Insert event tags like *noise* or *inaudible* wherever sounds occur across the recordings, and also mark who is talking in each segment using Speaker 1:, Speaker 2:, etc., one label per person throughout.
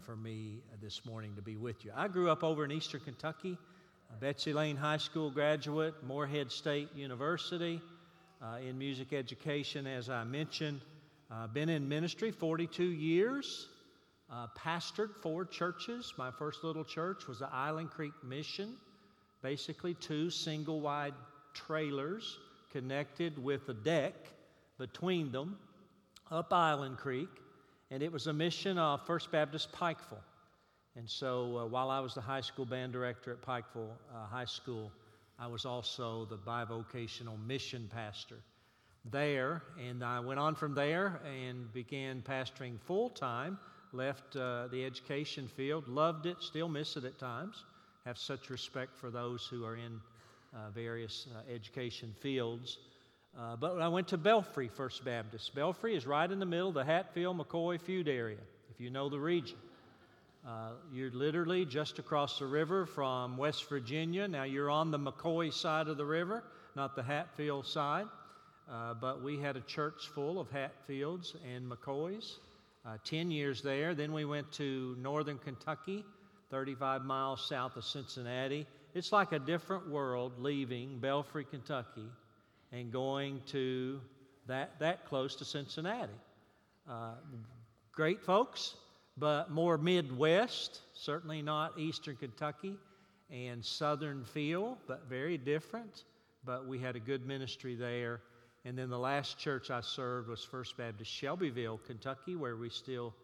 Speaker 1: for me this morning to be with you. I grew up over in eastern Kentucky, Betsy Lane High School graduate, Morehead State University uh, in music education, as I mentioned. Uh, been in ministry 42 years, uh, pastored four churches. My first little church was the Island Creek Mission, basically two single wide trailers connected with a deck between them up Island Creek, and it was a mission of First Baptist Pikeville. And so uh, while I was the high school band director at Pikeville uh, High School, I was also the bivocational mission pastor there. And I went on from there and began pastoring full time, left uh, the education field, loved it, still miss it at times, have such respect for those who are in uh, various uh, education fields. Uh, but I went to Belfry First Baptist. Belfry is right in the middle of the Hatfield McCoy feud area, if you know the region. Uh, you're literally just across the river from West Virginia. Now you're on the McCoy side of the river, not the Hatfield side. Uh, but we had a church full of Hatfields and McCoys. Uh, 10 years there. Then we went to northern Kentucky, 35 miles south of Cincinnati. It's like a different world leaving Belfry, Kentucky, and going to that, that close to Cincinnati. Uh, great folks, but more Midwest, certainly not Eastern Kentucky, and Southern feel, but very different. But we had a good ministry there. And then the last church I served was First Baptist Shelbyville, Kentucky, where we still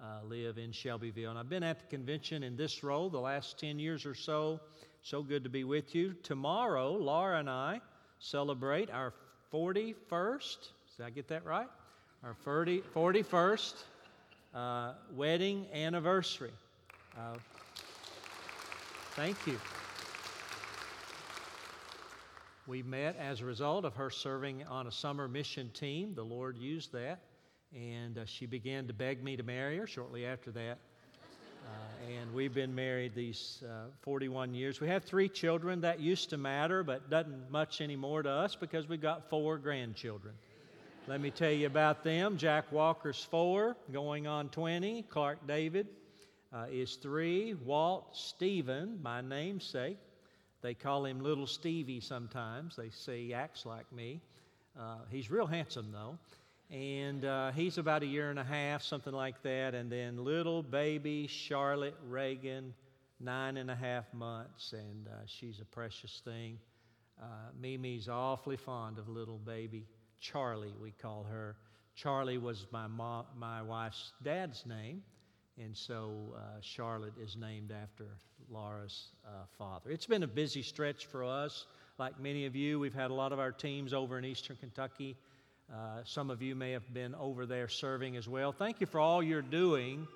Speaker 1: uh, live in Shelbyville. And I've been at the convention in this role the last 10 years or so. So good to be with you. Tomorrow, Laura and I celebrate our 41st, did I get that right? Our 40, 41st uh, wedding anniversary. Uh, thank you. We met as a result of her serving on a summer mission team. The Lord used that, and uh, she began to beg me to marry her shortly after that. Uh, and we've been married these uh, 41 years. We have three children. That used to matter, but doesn't much anymore to us because we've got four grandchildren. Let me tell you about them. Jack Walker's four, going on 20. Clark David uh, is three. Walt Stephen, my namesake. They call him Little Stevie sometimes. They say he acts like me. Uh, he's real handsome, though. And uh, he's about a year and a half, something like that. And then little baby Charlotte Reagan, nine and a half months. And uh, she's a precious thing. Uh, Mimi's awfully fond of little baby Charlie, we call her. Charlie was my, mom, my wife's dad's name, and so uh, Charlotte is named after Laura's uh, father. It's been a busy stretch for us. Like many of you, we've had a lot of our teams over in eastern Kentucky. Uh, some of you may have been over there serving as well. Thank you for all you're doing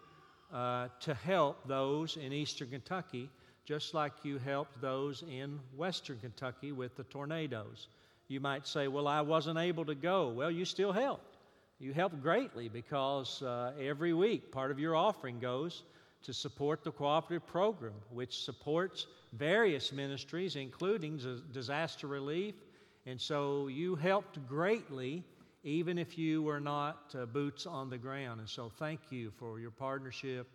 Speaker 1: uh, to help those in eastern Kentucky, just like you helped those in western Kentucky with the tornadoes. You might say, Well, I wasn't able to go. Well, you still helped. You helped greatly because uh, every week part of your offering goes to support the cooperative program, which supports various ministries, including disaster relief. And so you helped greatly, even if you were not uh, boots on the ground. And so thank you for your partnership,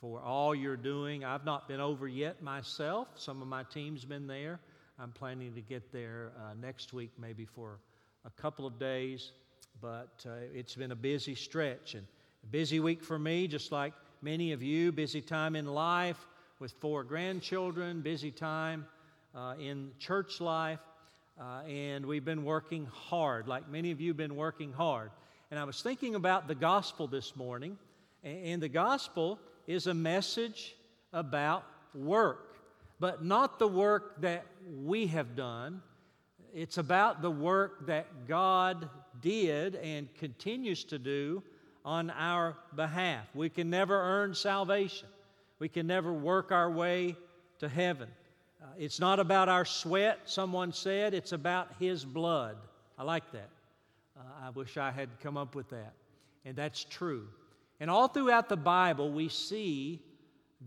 Speaker 1: for all you're doing. I've not been over yet myself, some of my team's been there. I'm planning to get there uh, next week, maybe for a couple of days. But uh, it's been a busy stretch and a busy week for me, just like many of you. Busy time in life with four grandchildren, busy time uh, in church life. Uh, and we've been working hard, like many of you have been working hard. And I was thinking about the gospel this morning, and the gospel is a message about work but not the work that we have done. It's about the work that God did and continues to do on our behalf. We can never earn salvation, we can never work our way to heaven. Uh, it's not about our sweat, someone said, it's about His blood. I like that. Uh, I wish I had come up with that. And that's true. And all throughout the Bible, we see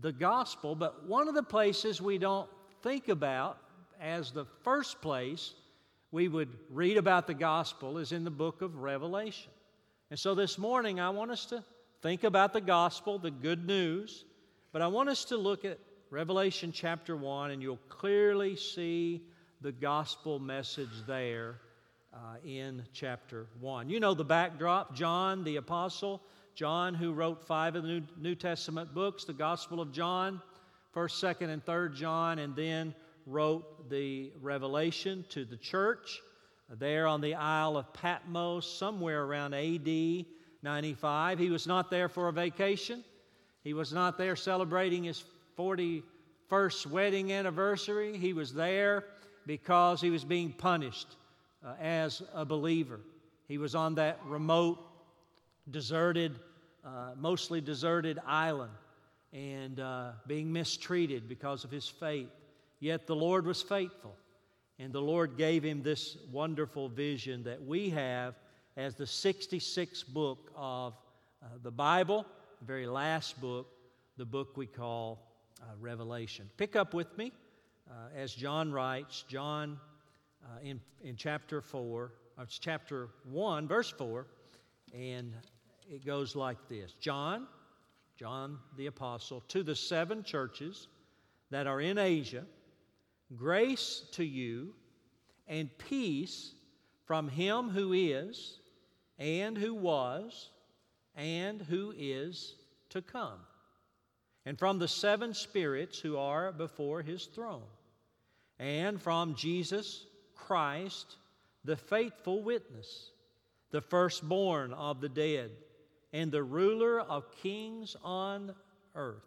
Speaker 1: the gospel, but one of the places we don't think about as the first place we would read about the gospel is in the book of Revelation. And so this morning, I want us to think about the gospel, the good news, But I want us to look at Revelation chapter 1, and you'll clearly see the gospel message there uh, in chapter 1. You know the backdrop John the Apostle, John who wrote five of the New, Testament books, the Gospel of John, 1st, 2nd, and 3rd John, and then wrote the Revelation to the church there on the Isle of Patmos, somewhere around AD 95. He was not there for a vacation. He was not there celebrating his 41st wedding anniversary. He was there because he was being punished uh, as a believer. He was on that remote, deserted, uh, mostly deserted island and uh, being mistreated because of his faith. Yet the Lord was faithful, and the Lord gave him this wonderful vision that we have as the 66th book of uh, the Bible, the very last book, the book we call uh, Revelation. Pick up with me uh, as John writes, John uh, in, in chapter 4, it's chapter 1, verse 4, and it goes like this John, John the Apostle, to the seven churches that are in Asia, grace to you and peace from him who is, and who was, and who is to come, and from the seven spirits who are before his throne, and from Jesus Christ, the faithful witness, the firstborn of the dead, and the ruler of kings on earth.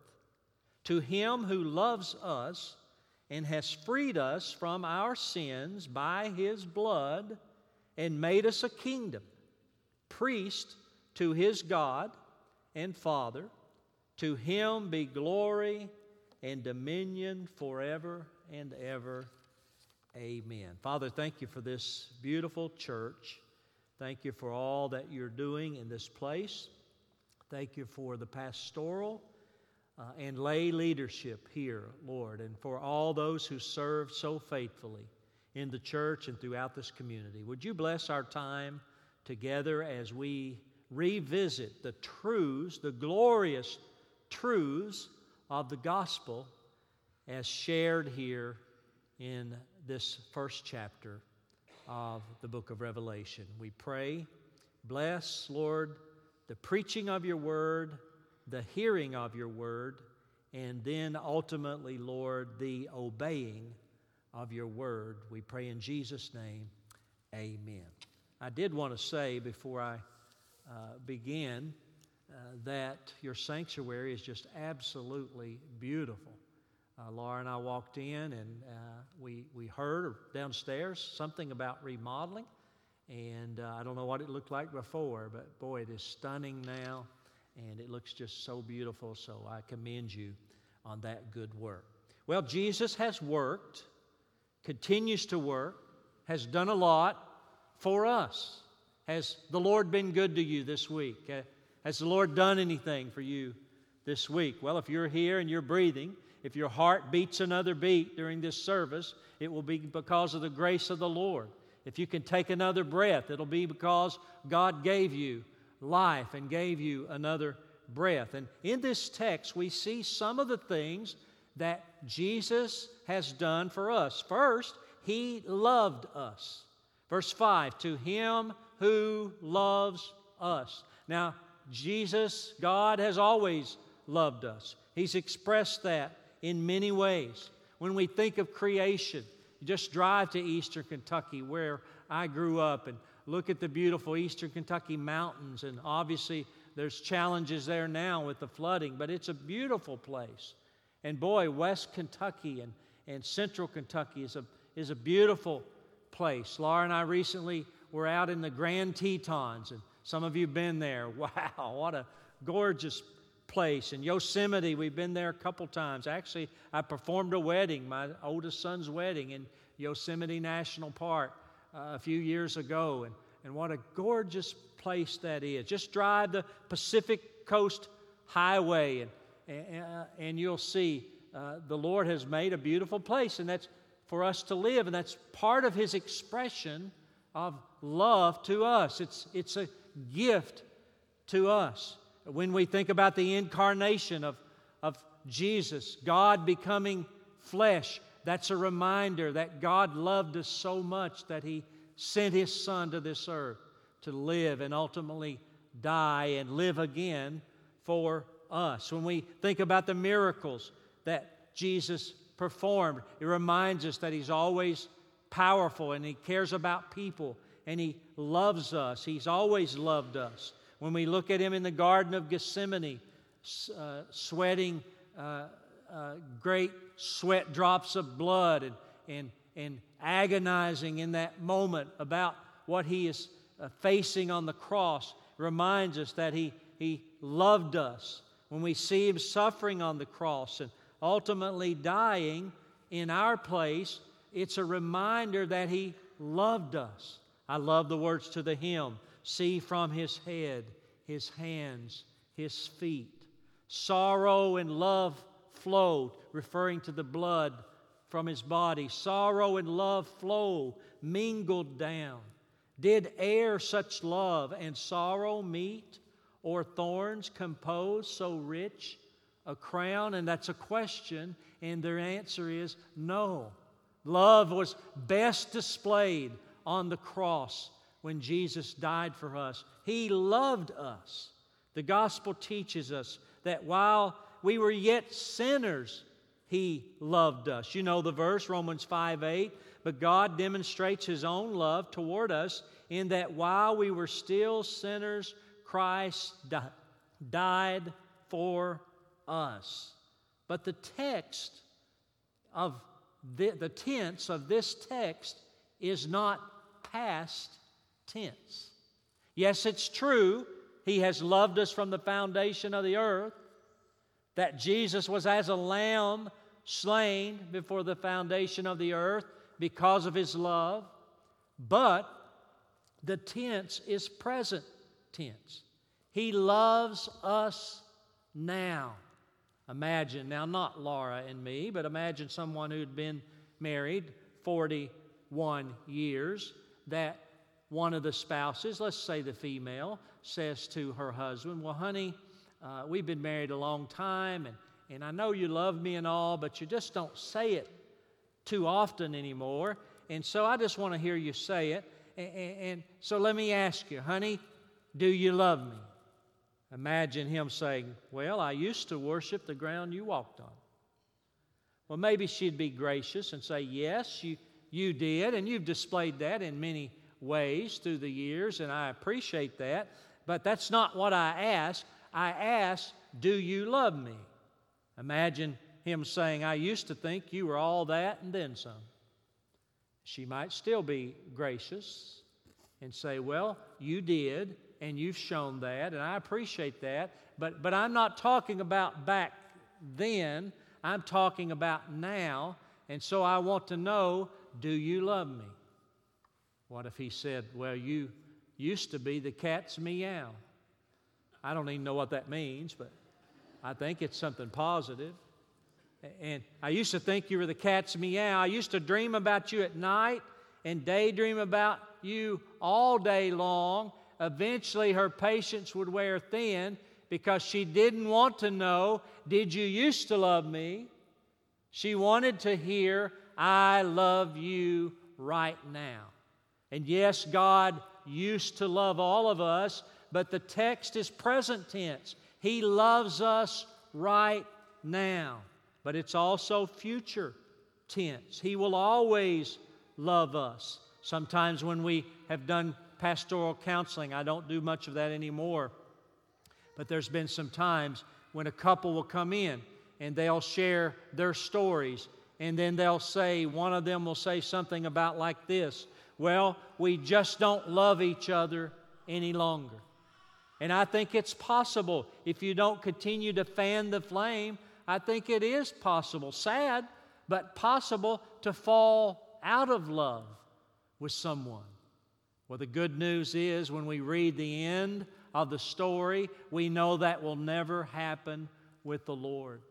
Speaker 1: To him who loves us and has freed us from our sins by his blood and made us a kingdom, priest to his God and Father. To him be glory and dominion forever and ever. Amen. Father, thank you for this beautiful church. Thank you for all that you're doing in this place. Thank you for the pastoral uh, and lay leadership here, Lord, and for all those who serve so faithfully in the church and throughout this community. Would you bless our time together as we revisit the truths, the glorious truths of the gospel as shared here in this first chapter of the book of Revelation. We pray, bless, Lord, the preaching of your word, the hearing of your word, and then ultimately, Lord, the obeying of your word. We pray in Jesus' name, amen. I did want to say before I uh, begin uh, that your sanctuary is just absolutely beautiful. Uh, Laura and I walked in and uh, we, we heard downstairs something about remodeling. And uh, I don't know what it looked like before, but boy, it is stunning now. And it looks just so beautiful. So I commend you on that good work. Well, Jesus has worked, continues to work, has done a lot for us. Has the Lord been good to you this week? Has the Lord done anything for you this week? Well, if you're here and you're breathing, if your heart beats another beat during this service, it will be because of the grace of the Lord. If you can take another breath, it'll be because God gave you life and gave you another breath. And in this text, we see some of the things that Jesus has done for us. First, He loved us. Verse 5 To Him who loves us. Now, Jesus, God, has always loved us. He's expressed that in many ways. When we think of creation, just drive to Eastern Kentucky, where I grew up, and look at the beautiful Eastern Kentucky mountains. And obviously, there's challenges there now with the flooding, but it's a beautiful place. And boy, West Kentucky and, and Central Kentucky is a, is a beautiful place. Laura and I recently were out in the Grand Tetons, and some of you have been there. *laughs* Wow, what a gorgeous place. In Yosemite, we've been there a couple times. Actually, I performed a wedding, my oldest son's wedding, in Yosemite National Park uh, a few years ago. And, and what a gorgeous place that is. Just drive the Pacific Coast Highway, and, and, uh, and you'll see uh, the Lord has made a beautiful place, and that's for us to live, and that's part of His expression of love to us. It's, it's a gift to us. When we think about the incarnation of, of Jesus, God becoming flesh. That's a reminder that God loved us so much that He sent His Son to this earth to live and ultimately die and live again for us. When we think about the miracles that Jesus performed, it reminds us that He's always powerful and He cares about people and He loves us. He's always loved us. When we look at Him in the Garden of Gethsemane, uh, sweating uh, uh, great sweat drops of blood and, and, and agonizing in that moment about what He is uh, facing on the cross, reminds us that He, he loved us. When we see Him suffering on the cross and ultimately dying in our place, it's a reminder that He loved us. I love the words to the hymn see from His head, His hands, His feet. Sorrow and love flowed, referring to the blood from His body. Sorrow and love flow, mingled down. Did e'er such love and sorrow meet, or thorns compose so rich a crown? And that's a question, and their answer is no. Love was best displayed on the cross when Jesus died for us. He loved us. The gospel teaches us that while we were yet sinners, He loved us. You know the verse, Romans 5 8. But God demonstrates His own love toward us in that while we were still sinners, Christ di- died for us. But the text of the, the tense of this text is not past tense. Yes, it's true, He has loved us from the foundation of the earth, that Jesus was as a lamb slain before the foundation of the earth because of His love, but the tense is present tense. He loves us now. Imagine, now not Laura and me, but imagine someone who'd been married 41 years, that one of the spouses, let's say the female, says to her husband, Well, honey, uh, we've been married a long time, and, and I know you love me and all, but you just don't say it too often anymore. And so I just want to hear you say it. And, and, and so let me ask you, honey, do you love me? Imagine him saying, Well, I used to worship the ground you walked on. Well, maybe she'd be gracious and say, Yes, you, you did, and you've displayed that in many ways through the years, and I appreciate that. But that's not what I asked. I asked, Do you love me? Imagine him saying, I used to think you were all that and then some. She might still be gracious and say, Well, you did, and you've shown that, and I appreciate that. But, but I'm not talking about back then, I'm talking about now. And so I want to know do you love me? What if he said, Well, you used to be the cat's meow? I don't even know what that means, but I think it's something positive. And I used to think you were the cat's meow. I used to dream about you at night and daydream about you all day long eventually her patience would wear thin because she didn't want to know, Did you used to love me? She wanted to hear, I love you right now. And yes, God used to love all of us, but the text is present tense. He loves us right now. But it's also future tense. He will always love us. Sometimes when we have done pastoral counseling. I don't do much of that anymore. But there's been some times when a couple will come in and they'll share their stories. And then they'll say, one of them will say something about like this Well, we just don't love each other any longer. And I think it's possible if you don't continue to fan the flame. I think it is possible, sad, but possible to fall out of love with someone. Well, the good news is when we read the end of the story, we know that will never happen with the Lord.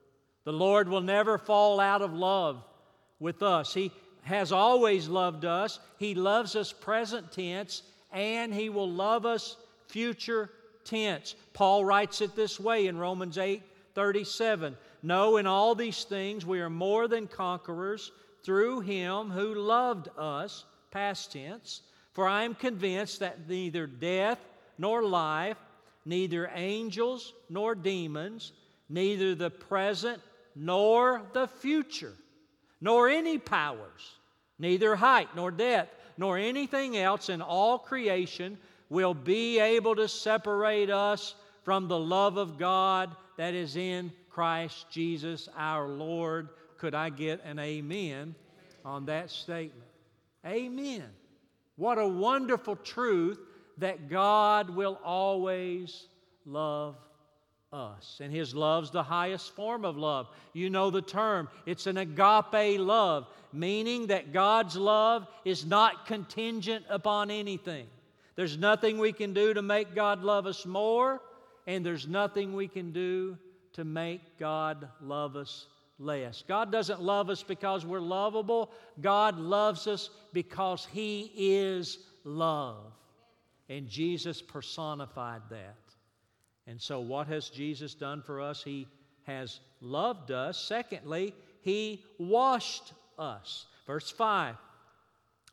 Speaker 1: The Lord will never fall out of love with us. He has always loved us. He loves us present tense, and He will love us future tense. Paul writes it this way in Romans 8 37 No, in all these things we are more than conquerors through him who loved us, past tense. For I am convinced that neither death nor life, neither angels nor demons, neither the present nor the future, nor any powers, neither height nor depth, nor anything else in all creation will be able to separate us from the love of God that is in Christ Jesus our Lord. Could I get an amen on that statement? Amen. What a wonderful truth that God will always love us. And His love's the highest form of love. You know the term, it's an agape love, meaning that God's love is not contingent upon anything. There's nothing we can do to make God love us more, and there's nothing we can do to make God love us less. God doesn't love us because we're lovable, God loves us because He is love. And Jesus personified that. And so, what has Jesus done for us? He has loved us. Secondly, He washed us. Verse 5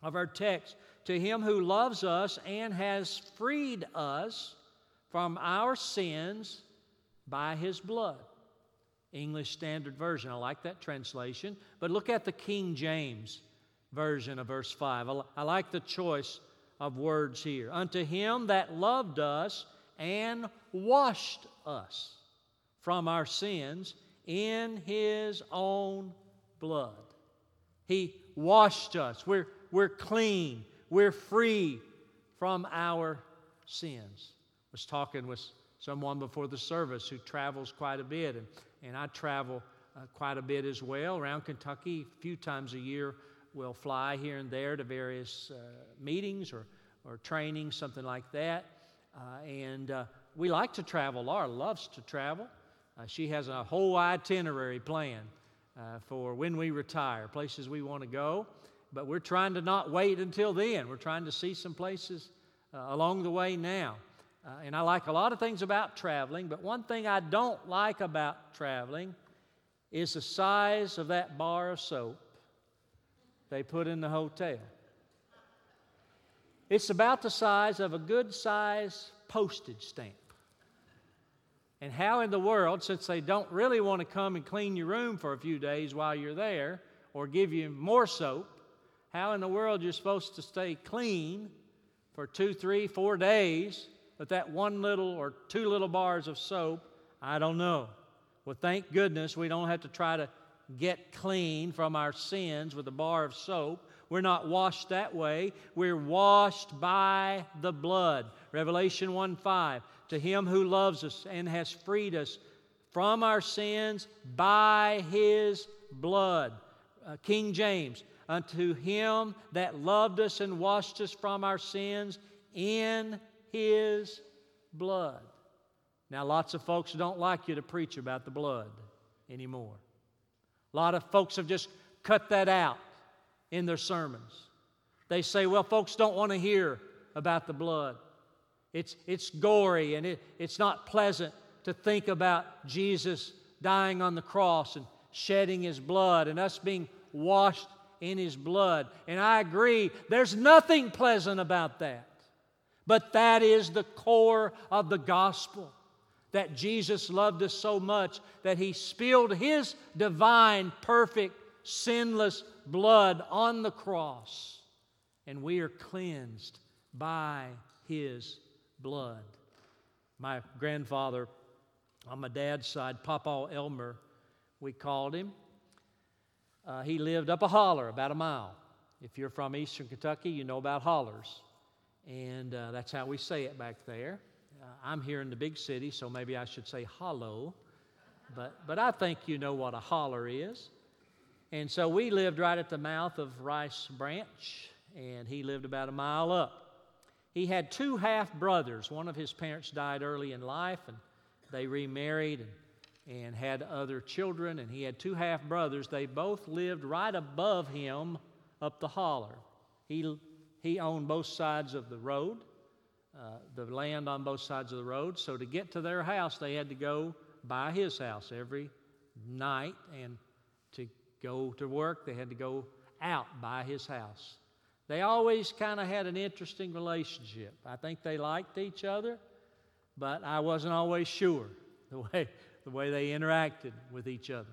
Speaker 1: of our text To Him who loves us and has freed us from our sins by His blood. English Standard Version. I like that translation. But look at the King James Version of verse 5. I like the choice of words here. Unto Him that loved us and washed us from our sins in His own blood. He washed us. We're, we're clean. We're free from our sins. I was talking with someone before the service who travels quite a bit, and, and I travel uh, quite a bit as well around Kentucky. A few times a year, we'll fly here and there to various uh, meetings or, or training, something like that. Uh, and uh, we like to travel. Laura loves to travel. Uh, she has a whole itinerary plan uh, for when we retire, places we want to go. But we're trying to not wait until then. We're trying to see some places uh, along the way now. Uh, and I like a lot of things about traveling, but one thing I don't like about traveling is the size of that bar of soap they put in the hotel. It's about the size of a good size postage stamp. And how in the world, since they don't really want to come and clean your room for a few days while you're there or give you more soap, how in the world you're supposed to stay clean for two, three, four days with that one little or two little bars of soap? I don't know. Well, thank goodness we don't have to try to get clean from our sins with a bar of soap. We're not washed that way. We're washed by the blood. Revelation 1 5. To him who loves us and has freed us from our sins by his blood. Uh, King James, unto him that loved us and washed us from our sins in his blood. Now, lots of folks don't like you to preach about the blood anymore. A lot of folks have just cut that out in their sermons. They say, well, folks don't want to hear about the blood. It's, it's gory and it, it's not pleasant to think about Jesus dying on the cross and shedding his blood and us being washed in his blood. And I agree, there's nothing pleasant about that. But that is the core of the gospel that Jesus loved us so much that he spilled his divine, perfect, sinless blood on the cross. And we are cleansed by his blood. My grandfather on my dad's side, Papa Elmer, we called him. Uh, he lived up a holler about a mile. If you're from eastern Kentucky, you know about hollers. And uh, that's how we say it back there. Uh, I'm here in the big city, so maybe I should say hollow. But, but I think you know what a holler is. And so we lived right at the mouth of Rice Branch, and he lived about a mile up. He had two half brothers. One of his parents died early in life, and they remarried and, and had other children. And he had two half brothers. They both lived right above him up the holler. He, he owned both sides of the road, uh, the land on both sides of the road. So to get to their house, they had to go by his house every night, and to go to work, they had to go out by his house. They always kind of had an interesting relationship. I think they liked each other, but I wasn't always sure the way, the way they interacted with each other.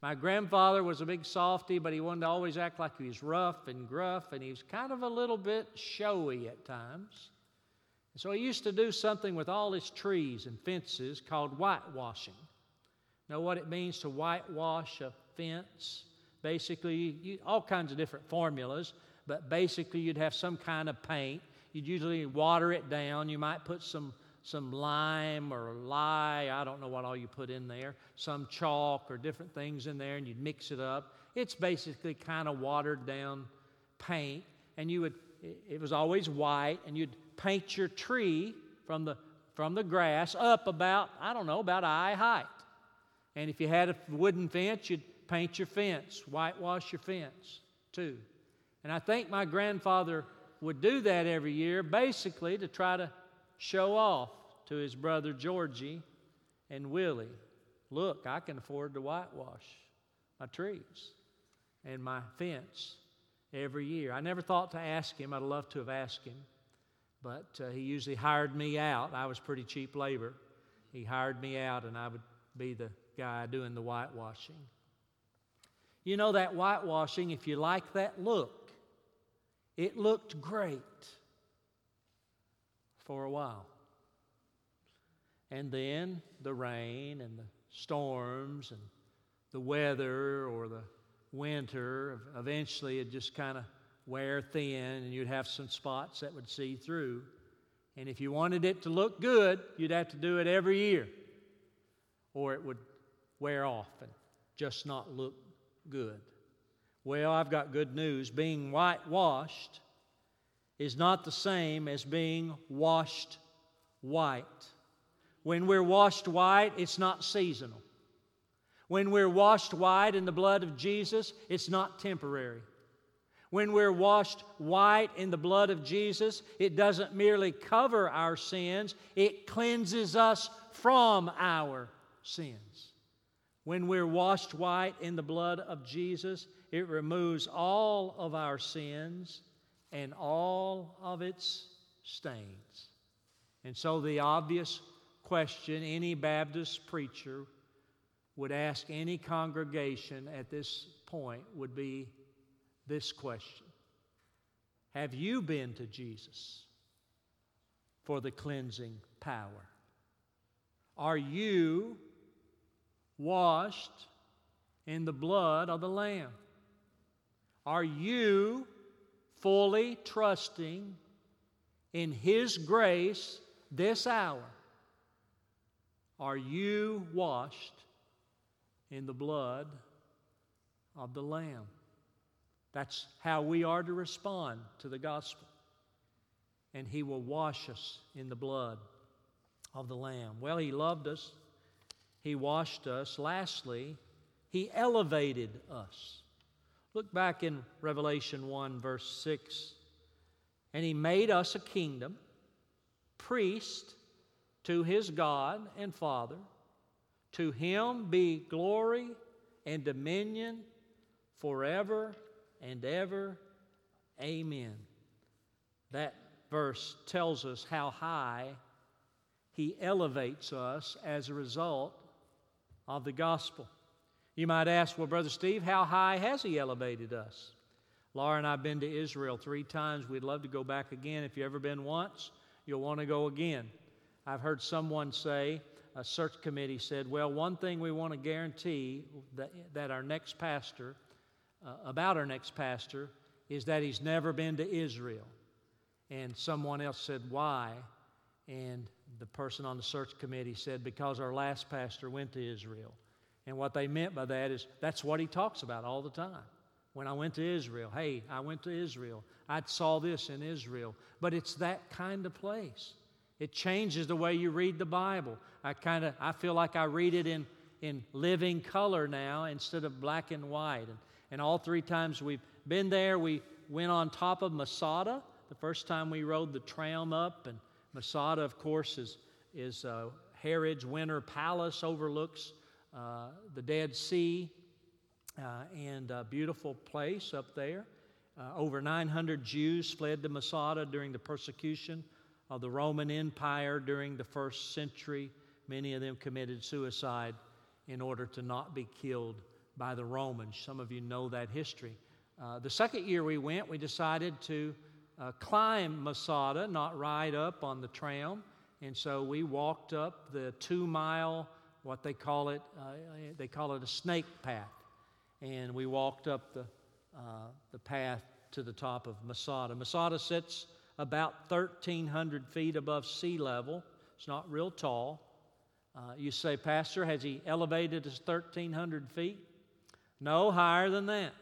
Speaker 1: My grandfather was a big softy, but he wanted to always act like he was rough and gruff, and he was kind of a little bit showy at times. And so he used to do something with all his trees and fences called whitewashing. Know what it means to whitewash a fence? Basically, you, all kinds of different formulas, but basically, you'd have some kind of paint. You'd usually water it down. You might put some some lime or lye, I don't know what all you put in there, some chalk or different things in there, and you'd mix it up. It's basically kind of watered down paint, and you would, it was always white, and you'd paint your tree from the, from the grass up about, I don't know, about eye height. And if you had a wooden fence, you'd paint your fence, whitewash your fence too. And I think my grandfather would do that every year, basically to try to show off to his brother Georgie and Willie Look, I can afford to whitewash my trees and my fence every year. I never thought to ask him. I'd love to have asked him, but uh, he usually hired me out. I was pretty cheap labor. He hired me out, and I would be the guy doing the whitewashing. You know, that whitewashing, if you like that look, it looked great for a while. And then the rain and the storms and the weather or the winter, eventually it just kind of wear thin and you'd have some spots that would see through. And if you wanted it to look good, you'd have to do it every year or it would wear off and just not look good. Well, I've got good news. Being whitewashed is not the same as being washed white. When we're washed white, it's not seasonal. When we're washed white in the blood of Jesus, it's not temporary. When we're washed white in the blood of Jesus, it doesn't merely cover our sins, it cleanses us from our sins. When we're washed white in the blood of Jesus, it removes all of our sins and all of its stains. And so, the obvious question any Baptist preacher would ask any congregation at this point would be this question Have you been to Jesus for the cleansing power? Are you washed in the blood of the Lamb? Are you fully trusting in His grace this hour, are you washed in the blood of the Lamb? That's how we are to respond to the gospel. And He will wash us in the blood of the Lamb. Well, He loved us, He washed us. Lastly, He elevated us. Look back in Revelation 1, verse 6. And he made us a kingdom, priest to his God and Father. To him be glory and dominion forever and ever. Amen. That verse tells us how high he elevates us as a result of the gospel. You might ask, well, Brother Steve, how high has he elevated us? Laura and I have been to Israel three times. We'd love to go back again. If you've ever been once, you'll want to go again. I've heard someone say, a search committee said, well, one thing we want to guarantee that, that our next pastor, uh, about our next pastor, is that he's never been to Israel. And someone else said, why? And the person on the search committee said, because our last pastor went to Israel. And what they meant by that is that's what he talks about all the time. When I went to Israel, hey, I went to Israel. I saw this in Israel. But it's that kind of place. It changes the way you read the Bible. I kind of I feel like I read it in in living color now instead of black and white. And, and all three times we've been there, we went on top of Masada. The first time we rode the tram up, and Masada, of course, is is uh, Herod's winter palace overlooks the Dead Sea, uh, and a beautiful place up there. Uh, over 900 Jews fled to Masada during the persecution of the Roman Empire during the first century. Many of them committed suicide in order to not be killed by the Romans. Some of you know that history. Uh, the second year we went, we decided to uh, climb Masada, not ride up on the tram. And so we walked up the two mile, what they call it, uh, they call it a snake path. And we walked up the, uh, the path to the top of Masada. Masada sits about 1,300 feet above sea level. It's not real tall. Uh, you say, Pastor, has he elevated us 1,300 feet? No, higher than that.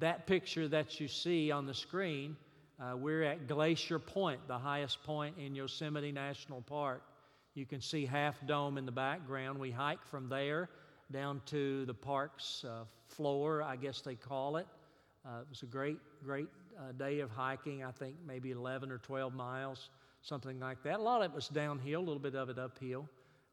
Speaker 1: That picture that you see on the screen, uh, we're at Glacier Point, the highest point in Yosemite National Park. You can see Half Dome in the background. We hike from there down to the park's uh, floor, I guess they call it. Uh, it was a great, great uh, day of hiking, I think maybe 11 or 12 miles, something like that. A lot of it was downhill, a little bit of it uphill,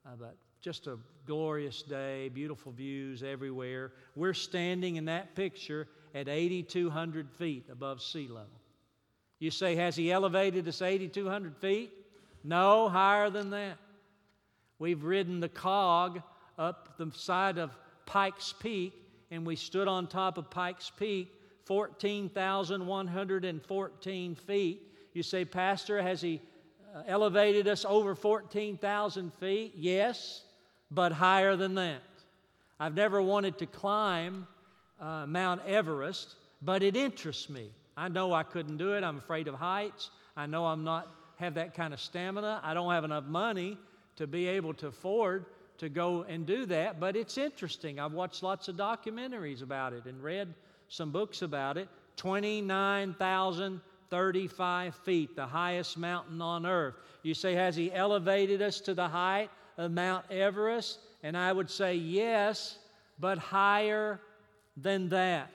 Speaker 1: uh, but just a glorious day, beautiful views everywhere. We're standing in that picture at 8,200 feet above sea level. You say, has he elevated us 8,200 feet? No, higher than that. We've ridden the cog up the side of Pikes Peak, and we stood on top of Pikes Peak, 14,114 feet. You say, Pastor, has he uh, elevated us over 14,000 feet? Yes, but higher than that. I've never wanted to climb uh, Mount Everest, but it interests me. I know I couldn't do it. I'm afraid of heights. I know I'm not have that kind of stamina. I don't have enough money to be able to afford to go and do that, but it's interesting. I've watched lots of documentaries about it and read some books about it. 29,035 feet, the highest mountain on earth. You say, Has he elevated us to the height of Mount Everest? And I would say, Yes, but higher than that.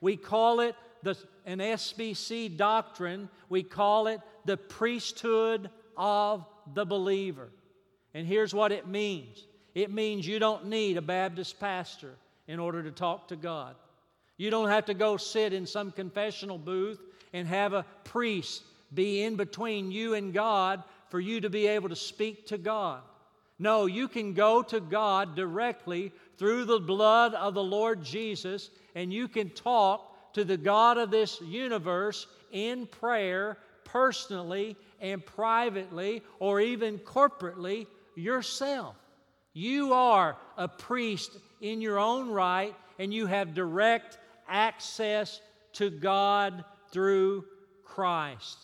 Speaker 1: We call it the, an SBC doctrine, we call it the priesthood of the believer. And here's what it means it means you don't need a Baptist pastor in order to talk to God. You don't have to go sit in some confessional booth and have a priest be in between you and God for you to be able to speak to God. No, you can go to God directly through the blood of the Lord Jesus, and you can talk to the God of this universe in prayer, personally and privately, or even corporately yourself. You are a priest in your own right, and you have direct access to God through Christ.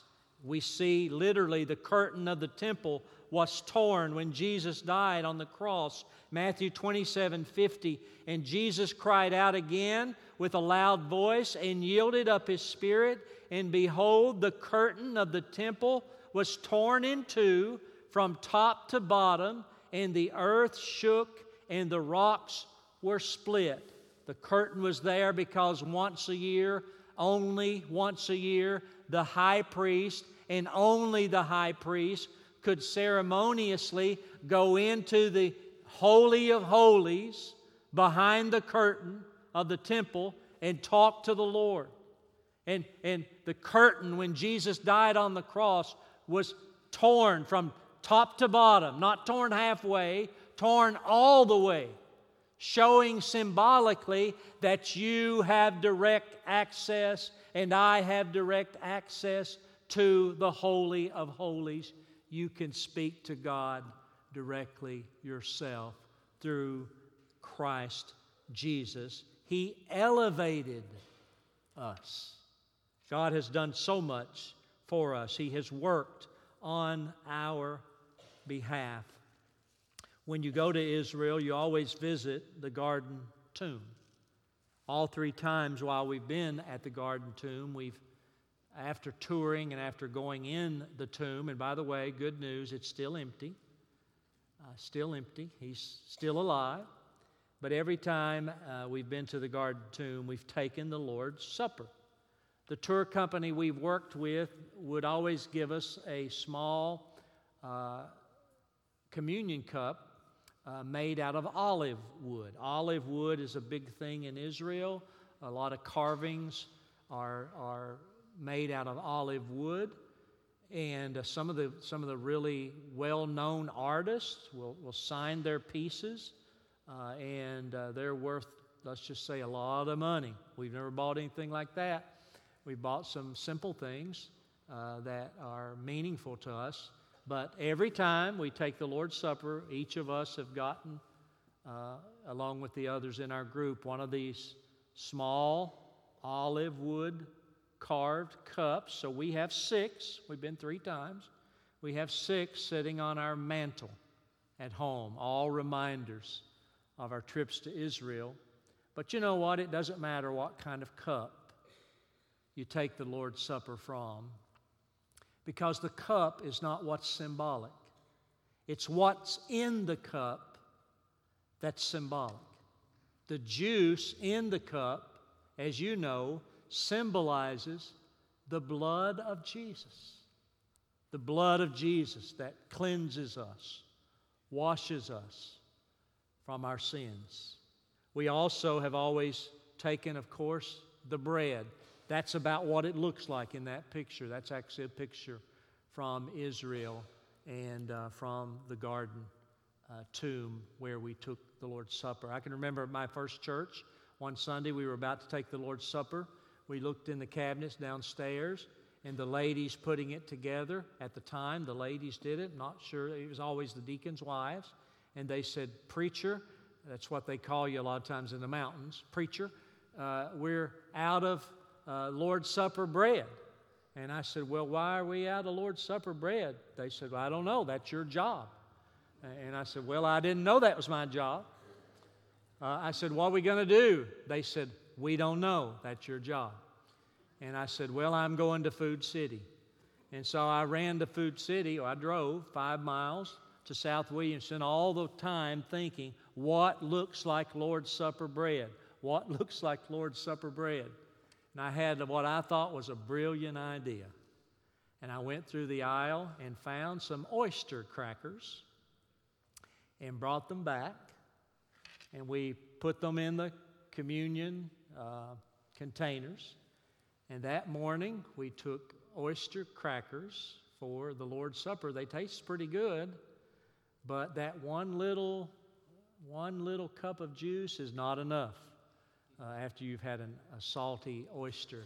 Speaker 1: We see literally the curtain of the temple was torn when Jesus died on the cross. Matthew 27 50. And Jesus cried out again with a loud voice and yielded up his spirit. And behold, the curtain of the temple was torn in two from top to bottom, and the earth shook and the rocks were split. The curtain was there because once a year, only once a year, the high priest and only the high priest could ceremoniously go into the Holy of Holies behind the curtain of the temple and talk to the Lord. And, and the curtain, when Jesus died on the cross, was torn from top to bottom, not torn halfway, torn all the way, showing symbolically that you have direct access and I have direct access to the Holy of Holies. You can speak to God directly yourself through Christ Jesus. He elevated us. God has done so much for us, He has worked on our behalf. When you go to Israel, you always visit the Garden Tomb. All three times while we've been at the Garden Tomb, we've after touring and after going in the tomb, and by the way, good news, it's still empty. Uh, still empty. He's still alive. But every time uh, we've been to the garden tomb, we've taken the Lord's Supper. The tour company we've worked with would always give us a small uh, communion cup uh, made out of olive wood. Olive wood is a big thing in Israel. A lot of carvings are, are made out of olive wood. And uh, some, of the, some of the really well known artists will, will sign their pieces, uh, and uh, they're worth, let's just say, a lot of money. We've never bought anything like that. We bought some simple things uh, that are meaningful to us. But every time we take the Lord's Supper, each of us have gotten, uh, along with the others in our group, one of these small olive wood carved cups. So we have six. We've been three times. We have six sitting on our mantle at home, all reminders of our trips to Israel. But you know what? It doesn't matter what kind of cup you take the Lord's Supper from, because the cup is not what's symbolic, it's what's in the cup that's symbolic. The juice in the cup, as you know, symbolizes the blood of Jesus. The blood of Jesus that cleanses us, washes us from our sins. We also have always taken, of course, the bread. That's about what it looks like in that picture. That's actually a picture from Israel and uh, from the garden uh, tomb where we took the Lord's Supper. I can remember my first church, one Sunday we were about to take the Lord's Supper. We looked in the cabinets downstairs, and the ladies putting it together at the time, the ladies did it, not sure, it was always the deacons' wives. And they said, Preacher, that's what they call you a lot of times in the mountains, preacher, uh, we're out of uh, Lord's Supper bread. And I said, Well, why are we out of Lord's Supper bread? They said, well, I don't know. That's your job. And I said, Well, I didn't know that was my job. Uh, I said, What are we going to do? They said, We don't know. That's your job. And I said, Well, I'm going to Food City. And so I ran to Food City, or I drove five miles to South Williamson all the time thinking, What looks like Lord's Supper bread? What *laughs* looks like Lord's Supper bread? And I had what I thought was a brilliant idea. And I went through the aisle and found some oyster crackers and brought them back. And we put them in the communion uh, containers. And that morning, we took oyster crackers for the Lord's Supper. They taste pretty good, but that one little, one little cup of juice is not enough uh, after you've had an, a salty oyster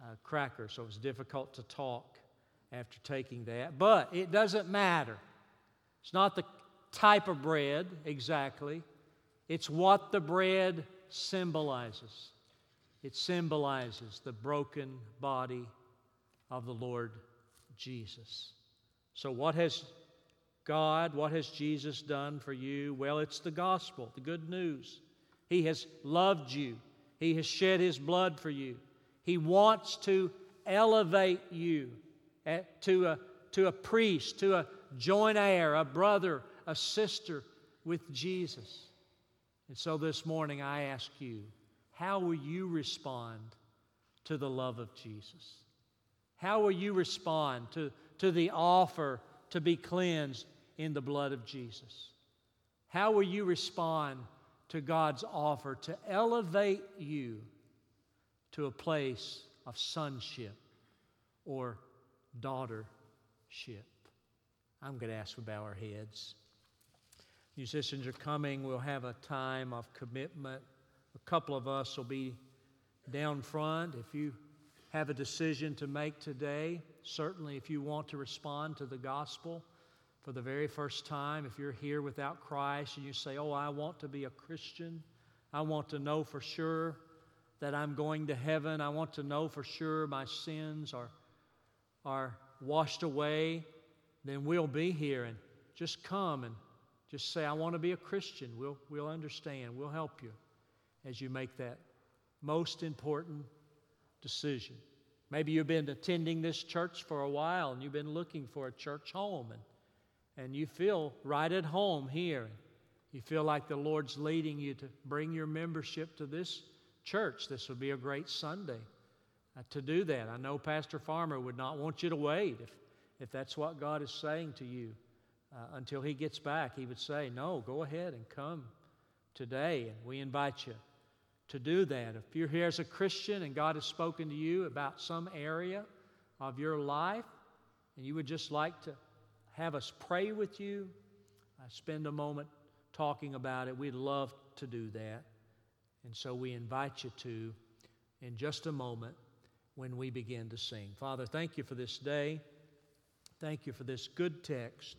Speaker 1: uh, cracker. So it's difficult to talk after taking that. But it doesn't matter. It's not the type of bread exactly, it's what the bread symbolizes. It symbolizes the broken body of the Lord Jesus. So, what has God, what has Jesus done for you? Well, it's the gospel, the good news. He has loved you, He has shed His blood for you. He wants to elevate you eh, to a, to a priest, to a joint heir, a brother, a sister with Jesus. And so this morning I ask you, how will you respond to the love of Jesus? How will you respond to, to the offer to be cleansed in the blood of Jesus? How will you respond to God's offer to elevate you to a place of sonship or daughtership. I'm going to ask we bow our heads. Musicians are coming. We'll have a time of commitment. A couple of us will be down front. If you have a decision to make today, certainly if you want to respond to the gospel, for the very first time, if you're here without Christ and you say, Oh, I want to be a Christian, I want to know for sure that I'm going to heaven, I want to know for sure my sins are, are washed away, then we'll be here and just come and just say, I want to be a Christian. We'll, we'll understand, we'll help you as you make that most important decision. Maybe you've been attending this church for a while and you've been looking for a church home and and you feel right at home here. You feel like the Lord's leading you to bring your membership to this church. This would be a great Sunday to do that. I know Pastor Farmer would not want you to wait if, if that's what God is saying to you. uh, until he gets back, he would say, No, go ahead and come today. And we invite you to do that. If you're here as a Christian and God has spoken to you about some area of your life and you would just like to have us pray with you, uh, spend a moment talking about it, we'd love to do that. And so we invite you to in just a moment when we begin to sing. Father, thank you for this day. Thank you for this good text.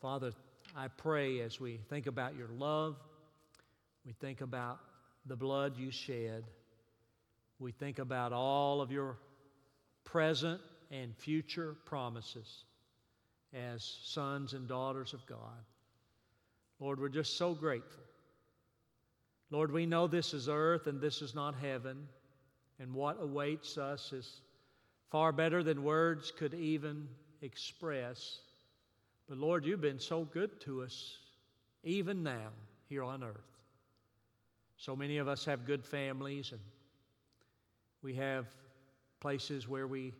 Speaker 1: Father, I pray as we think about your love, we think about the blood you shed, we think about all of your present and future promises as sons and daughters of God. Lord, we're just so grateful. Lord, we know this is earth and this is not heaven, and what awaits us is far better than words could even express. But Lord, you've been so good to us, even now, here on earth. So many of us have good families, and we have places where we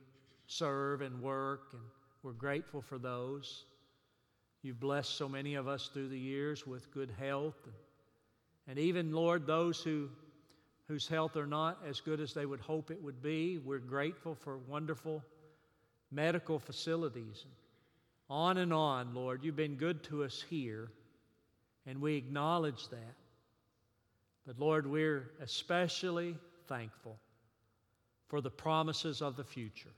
Speaker 1: serve and work, and we're grateful for those. You've blessed so many of us through the years with good health. And, even, Lord, those who, whose health are not as good as they would hope it would be, we're grateful for wonderful medical facilities. On and on, Lord. You've been good to us here, and we acknowledge that. But Lord, we're especially thankful for the promises of the future.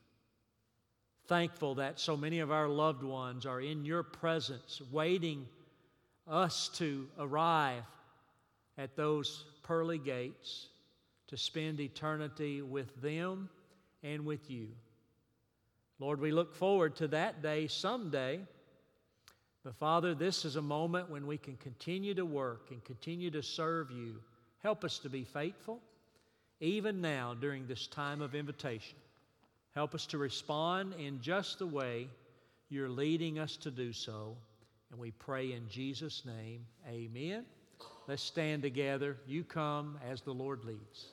Speaker 1: Thankful that so many of our loved ones are in your presence, waiting us to arrive at those pearly gates to spend eternity with them and with you. Lord, we look forward to that day someday. But Father, this is a moment when we can continue to work and continue to serve you. Help us to be faithful, even now during this time of invitation. Help us to respond in just the way you're leading us to do so. And we pray in Jesus' name, amen. Let's stand together. You come as the Lord leads.